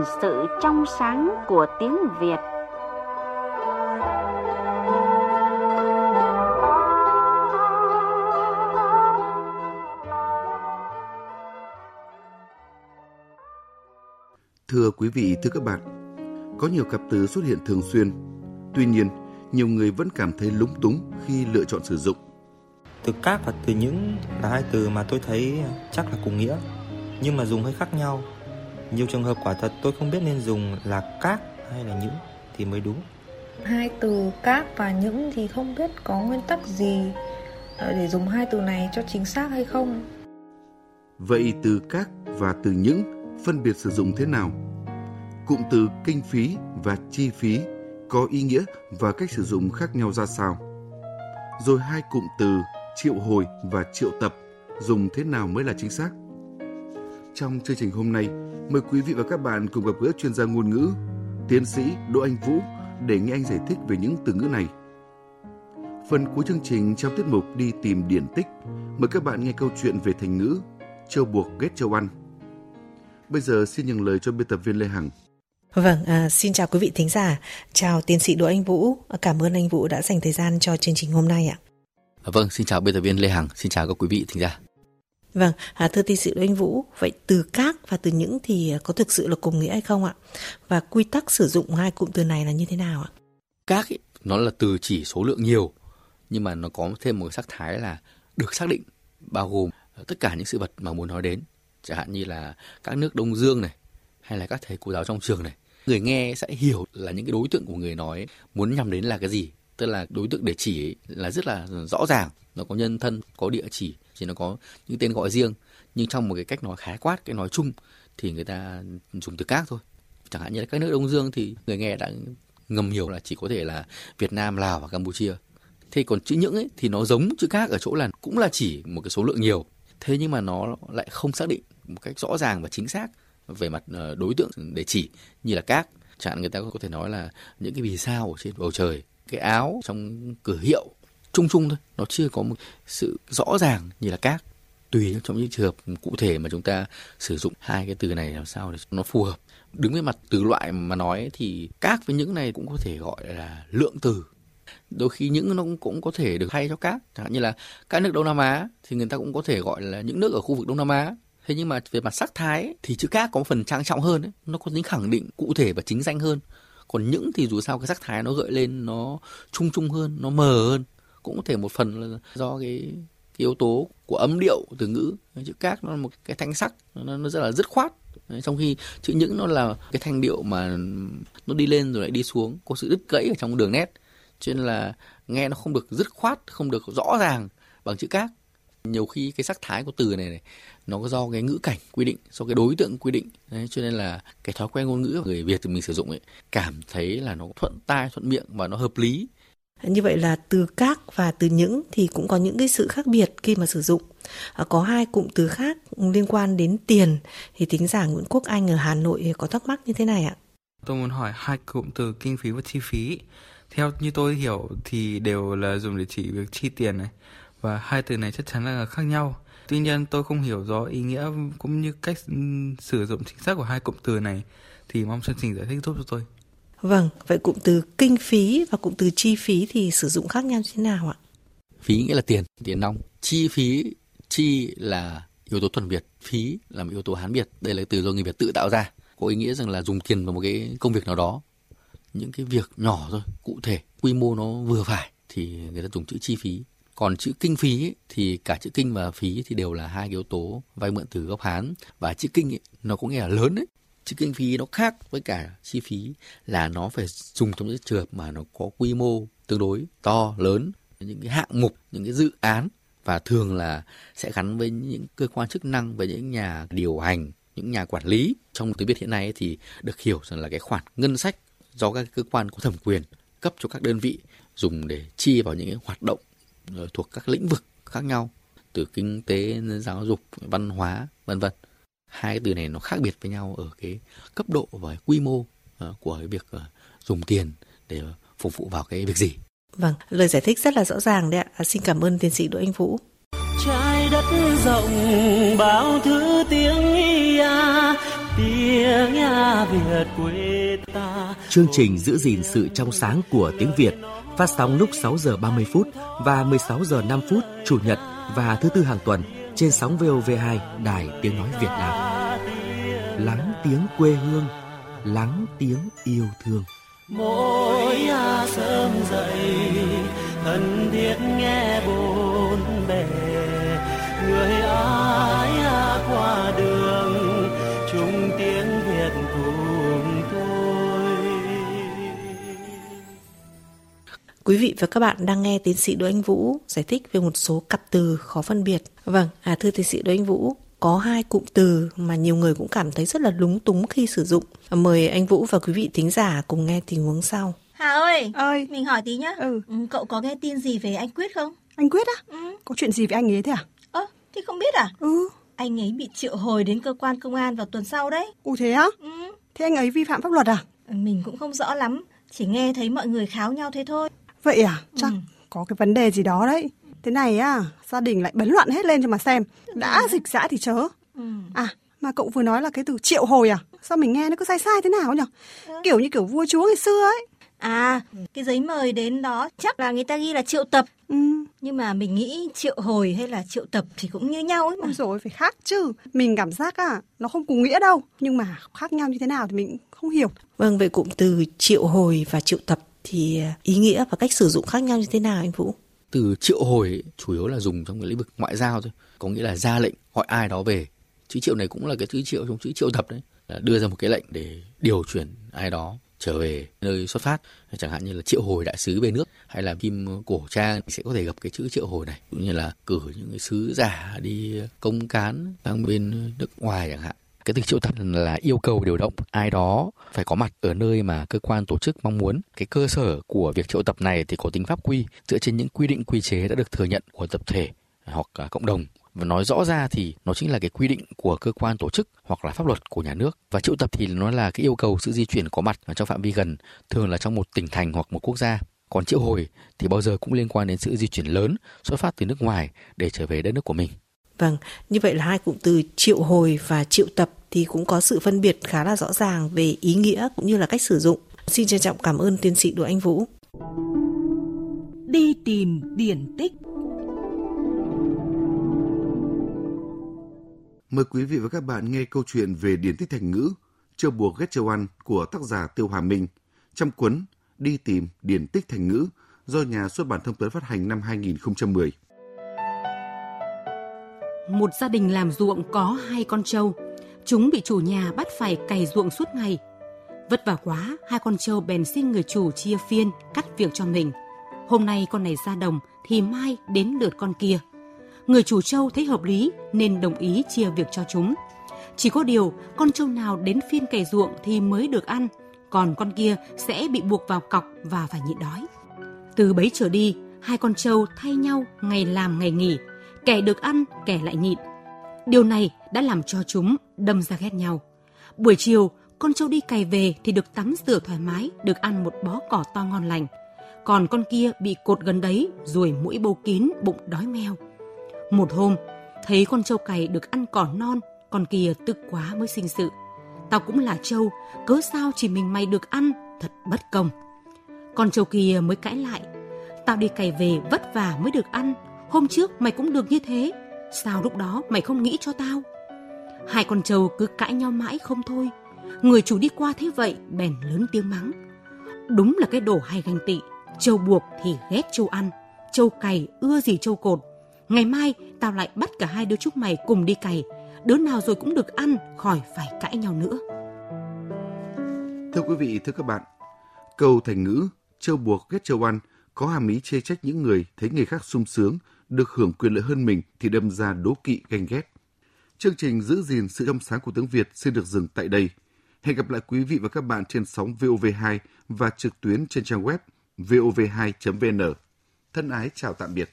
hình sự trong sáng của tiếng Việt. Thưa quý vị, thưa các bạn, có nhiều cặp từ xuất hiện thường xuyên. Tuy nhiên, nhiều người vẫn cảm thấy lúng túng khi lựa chọn sử dụng. Từ các và từ những là hai từ mà tôi thấy chắc là cùng nghĩa, nhưng mà dùng hơi khác nhau. Nhiều trường hợp quả thật tôi không biết nên dùng là các hay là những thì mới đúng. Hai từ các và những thì không biết có nguyên tắc gì ờ, để dùng hai từ này cho chính xác hay không. Vậy từ các và từ những phân biệt sử dụng thế nào? Cụm từ kinh phí và chi phí có ý nghĩa và cách sử dụng khác nhau ra sao? Rồi hai cụm từ triệu hồi và triệu tập dùng thế nào mới là chính xác? Trong chương trình hôm nay, mời quý vị và các bạn cùng gặp gỡ chuyên gia ngôn ngữ, tiến sĩ Đỗ Anh Vũ để nghe anh giải thích về những từ ngữ này. Phần cuối chương trình trong tiết mục đi tìm điển tích, mời các bạn nghe câu chuyện về thành ngữ châu buộc ghét châu ăn. Bây giờ xin nhường lời cho biên tập viên Lê Hằng. Vâng, à, xin chào quý vị thính giả. Chào tiến sĩ Đỗ Anh Vũ. Cảm ơn anh Vũ đã dành thời gian cho chương trình hôm nay ạ. Vâng, xin chào biên tập viên Lê Hằng. Xin chào các quý vị thính giả. Vâng, à, thưa tiến sĩ Đỗ Anh Vũ, vậy từ các và từ những thì có thực sự là cùng nghĩa hay không ạ? Và quy tắc sử dụng hai cụm từ này là như thế nào ạ? Các ý, nó là từ chỉ số lượng nhiều, nhưng mà nó có thêm một sắc thái là được xác định, bao gồm ờ, tất cả những sự vật mà muốn nói đến. Chẳng hạn như là các nước Đông Dương này, hay là các thầy cô giáo trong trường này. Người nghe sẽ hiểu là những cái đối tượng của người nói muốn nhằm đến là cái gì. Tức là đối tượng để chỉ là rất là rõ ràng, nó có nhân thân, có địa chỉ, chỉ nó có những tên gọi riêng, nhưng trong một cái cách nói khái quát, cái nói chung thì người ta dùng từ các thôi. Chẳng hạn như là các nước đông dương thì người nghe đã ngầm hiểu là chỉ có thể là việt nam, lào và campuchia. Thế còn chữ những ấy thì nó giống chữ các ở chỗ là cũng là chỉ một cái số lượng nhiều. Thế nhưng mà nó lại không xác định một cách rõ ràng và chính xác về mặt ờ, đối tượng để chỉ như là các. Chẳng hạn người ta có thể nói là những cái vì sao ở trên bầu trời, cái áo trong cửa hiệu chung chung thôi. Nó chưa có một sự rõ ràng như là các. Tùy trong những trường hợp cụ thể mà chúng ta sử dụng hai cái từ này làm sao để nó phù hợp. Đứng với mặt từ loại mà nói thì các với những này cũng có thể gọi là lượng từ. Đôi khi những nó cũng có thể được thay cho các. Chẳng hạn như là các nước đông nam á thì người ta cũng có thể gọi là những nước ở khu vực đông nam á. Thế nhưng mà về mặt sắc thái thì chữ các có một phần trang trọng hơn ấy. nó có tính khẳng định cụ thể và chính danh hơn. Còn những thì dù sao cái sắc thái nó gợi lên nó chung chung hơn, nó mờ hơn cũng có thể một phần là do cái, cái yếu tố của âm điệu từ ngữ chữ các nó là một cái thanh sắc nó, nó rất là dứt khoát. Trong khi chữ những nó là cái thanh điệu mà nó đi lên rồi lại đi xuống có sự đứt gãy ở trong đường nét. Cho nên là nghe nó không được dứt khoát không được rõ ràng bằng chữ các. Nhiều khi cái sắc thái của từ này, này nó có do cái ngữ cảnh quy định do cái đối tượng quy định. Đấy cho nên là cái thói quen ngôn ngữ của người việt thì mình sử dụng ấy cảm thấy là nó thuận tai thuận miệng và nó hợp lý như vậy là từ các và từ những thì cũng có những cái sự khác biệt khi mà sử dụng. À, có hai cụm từ khác liên quan đến tiền thì tính giả Nguyễn Quốc Anh ở Hà Nội có thắc mắc như thế này ạ. Tôi muốn hỏi hai cụm từ kinh phí và chi phí. Theo như tôi hiểu thì đều là dùng để chỉ việc chi tiền này và hai từ này chắc chắn là khác nhau. Tuy nhiên tôi không hiểu rõ ý nghĩa cũng như cách ừ, sử dụng chính xác của hai cụm từ này thì mong chương trình giải thích giúp cho tôi. Vâng, vậy cụm từ kinh phí và cụm từ chi phí thì sử dụng khác nhau thế nào ạ? Phí nghĩa là tiền, tiền nong. Chi phí, chi là yếu tố thuần Việt, phí là một yếu tố Hán Việt. Đây là từ do người Việt tự tạo ra. Có ý nghĩa rằng là dùng tiền vào một cái công việc nào đó. Những cái việc nhỏ thôi, cụ thể, quy mô nó vừa phải thì người ta dùng chữ chi phí. Còn chữ kinh phí ấy, thì cả chữ kinh và phí thì đều là hai yếu tố vay mượn từ gốc Hán và chữ kinh ấy, nó có nghĩa là lớn đấy chứ kinh phí nó khác với cả chi phí là nó phải dùng trong những trường hợp mà nó có quy mô tương đối to, lớn. Những cái hạng mục, những cái dự án và thường là sẽ gắn với những cơ quan chức năng, với những nhà điều hành, những nhà quản lý. Trong tiếng việt hiện nay thì được hiểu rằng là cái khoản ngân sách do các cơ quan có thẩm quyền cấp cho các đơn vị dùng để chi vào những cái hoạt động ờ, thuộc các lĩnh vực khác nhau, từ kinh tế, giáo dục, văn hóa, vân vân hai cái từ này nó khác biệt với nhau ở cái cấp độ và quy mô uh, của cái việc uh, dùng tiền để phục vụ vào cái việc gì. Vâng, lời giải thích rất là rõ ràng đấy ạ. À, xin cảm ơn tiến sĩ Đỗ Anh Vũ. Trái đất rộng bao thứ tiếng ia tiếng Việt quê ta. Chương trình giữ gìn sự trong sáng của tiếng Việt phát sóng lúc 6 giờ 30 phút và 16 giờ 5 phút chủ nhật và thứ tư hàng tuần trên sóng VOV2 Đài Tiếng Nói Việt Nam. Lắng tiếng quê hương, lắng tiếng yêu thương. Mỗi sớm dậy thân thiết nghe bốn bề người Quý vị và các bạn đang nghe tiến sĩ Đỗ Anh Vũ giải thích về một số cặp từ khó phân biệt. Vâng, à thưa tiến sĩ Đỗ Anh Vũ, có hai cụm từ mà nhiều người cũng cảm thấy rất là lúng túng khi sử dụng. Mời anh Vũ và quý vị thính giả cùng nghe tình huống sau. Hà ơi, ơi, mình hỏi tí nhá. Ừ. ừ. Cậu có nghe tin gì về anh Quyết không? Anh Quyết á? Ừ. Có chuyện gì với anh ấy thế à? Ơ, thì không biết à? Ừ. Anh ấy bị triệu hồi đến cơ quan công an vào tuần sau đấy. Ủa thế á? Ừ. Thế anh ấy vi phạm pháp luật à? Mình cũng không rõ lắm, chỉ nghe thấy mọi người kháo nhau thế thôi. Vậy à? Chắc Ừ. có cái vấn đề gì đó đấy. Thế này á, gia đình lại bấn loạn hết lên cho mà xem. Đã dịch dã thì chớ. Ừ. À, mà cậu vừa nói là cái từ triệu hồi à? Sao mình nghe nó cứ sai sai thế nào nhỉ? Kiểu như kiểu vua chúa ngày xưa ấy. À, cái giấy mời đến đó chắc là người ta ghi là triệu tập. Ừ. Nhưng mà mình nghĩ triệu hồi hay là triệu tập thì cũng như nhau ấy mà. Ôi rồi phải khác chứ. Mình cảm giác à, nó không cùng nghĩa đâu. Nhưng mà khác nhau như thế nào thì mình không hiểu. Vâng, vậy cụm từ triệu hồi và triệu tập thì ờ, ý nghĩa và cách sử dụng khác nhau như thế nào anh Vũ? Từ triệu hồi chủ yếu là dùng trong cái lĩnh vực ngoại giao thôi, có nghĩa là ra lệnh gọi ai đó về. Chữ triệu này cũng là cái chữ triệu trong chữ triệu tập đấy, là đưa ra một cái lệnh để điều chuyển ai đó trở về nơi xuất phát. Chẳng hạn như là triệu hồi đại sứ về nước hay là phim cổ trang sẽ có thể gặp cái chữ triệu hồi này. Cũng như là cử những cái sứ giả đi công cán sang bên nước ngoài chẳng hạn cái từ triệu tập là yêu cầu điều động ai đó phải có mặt ở nơi mà cơ quan tổ chức mong muốn. Cái cơ sở của việc triệu tập này thì có tính pháp quy dựa trên những quy định quy chế đã được thừa nhận của tập thể hoặc cộng đồng. Và nói rõ ra thì nó chính là cái quy định của cơ quan tổ chức hoặc là pháp luật của nhà nước. Và triệu tập thì nó là cái yêu cầu sự di chuyển có mặt ở trong phạm vi gần thường là trong một tỉnh thành hoặc một quốc gia. Còn triệu hồi thì bao giờ cũng liên quan đến sự di chuyển lớn xuất phát từ nước ngoài để trở về đất nước của mình. Vâng, như vậy là hai cụm từ triệu hồi và triệu tập thì cũng có sự phân biệt khá là rõ ràng về ý nghĩa cũng như là cách sử dụng. Xin trân trọng cảm ơn tiến sĩ Đỗ Anh Vũ. Đi tìm điển tích Mời quý vị và các bạn nghe câu chuyện về điển tích thành ngữ Châu buộc ghét châu ăn của tác giả Tiêu Hà Minh trong cuốn Đi tìm điển tích thành ngữ do nhà xuất bản Thông tấn phát hành năm 2010. Một gia đình làm ruộng có hai con trâu. Chúng bị chủ nhà bắt phải cày ruộng suốt ngày. Vất vả quá, hai con trâu bèn xin người chủ chia phiên, cắt việc cho mình. Hôm nay con này ra đồng thì mai đến lượt con kia. Người chủ trâu thấy hợp lý nên đồng ý chia việc cho chúng. Chỉ có điều, con trâu nào đến phiên cày ruộng thì mới được ăn, còn con kia sẽ bị buộc vào cọc và phải nhịn đói. Từ bấy trở đi, hai con trâu thay nhau ngày làm ngày nghỉ, kẻ được ăn, kẻ lại nhịn. Điều này đã làm cho chúng đâm ra ghét nhau. Buổi chiều, con trâu đi cày về thì được tắm rửa thoải mái, được ăn một bó cỏ to ngon lành. Còn con kia bị cột gần đấy, ruồi mũi bâu kín, bụng đói meo. Một hôm, thấy con trâu cày được ăn cỏ non, con kia tức quá mới sinh sự. Tao cũng là trâu, cớ sao chỉ mình mày được ăn, thật bất công. Con trâu kia mới cãi lại. Tao đi cày về vất vả mới được ăn, hôm trước mày cũng được như thế. Sao lúc đó mày không nghĩ cho tao? Hai con trâu cứ cãi nhau mãi không thôi. Người chủ đi qua thế vậy bèn lớn tiếng mắng. Đúng là cái đồ hay ganh tị. Trâu buộc thì ghét trâu ăn. Trâu cày ưa gì trâu cột. Ngày mai tao lại bắt cả hai đứa chúng mày cùng đi cày. Đứa nào rồi cũng được ăn, khỏi phải cãi nhau nữa. Thưa quý vị, thưa các bạn, câu thành ngữ trâu buộc ghét trâu ăn có hàm ý chê trách những người thấy người khác sung sướng, được hưởng quyền lợi hơn mình thì đâm ra đố kỵ ganh ghét. Chương trình giữ gìn sự trong sáng của tiếng Việt xin được dừng tại đây. Hẹn gặp lại quý vị và các bạn trên sóng VOV2 và trực tuyến trên trang web vov2.vn. Thân ái chào tạm biệt.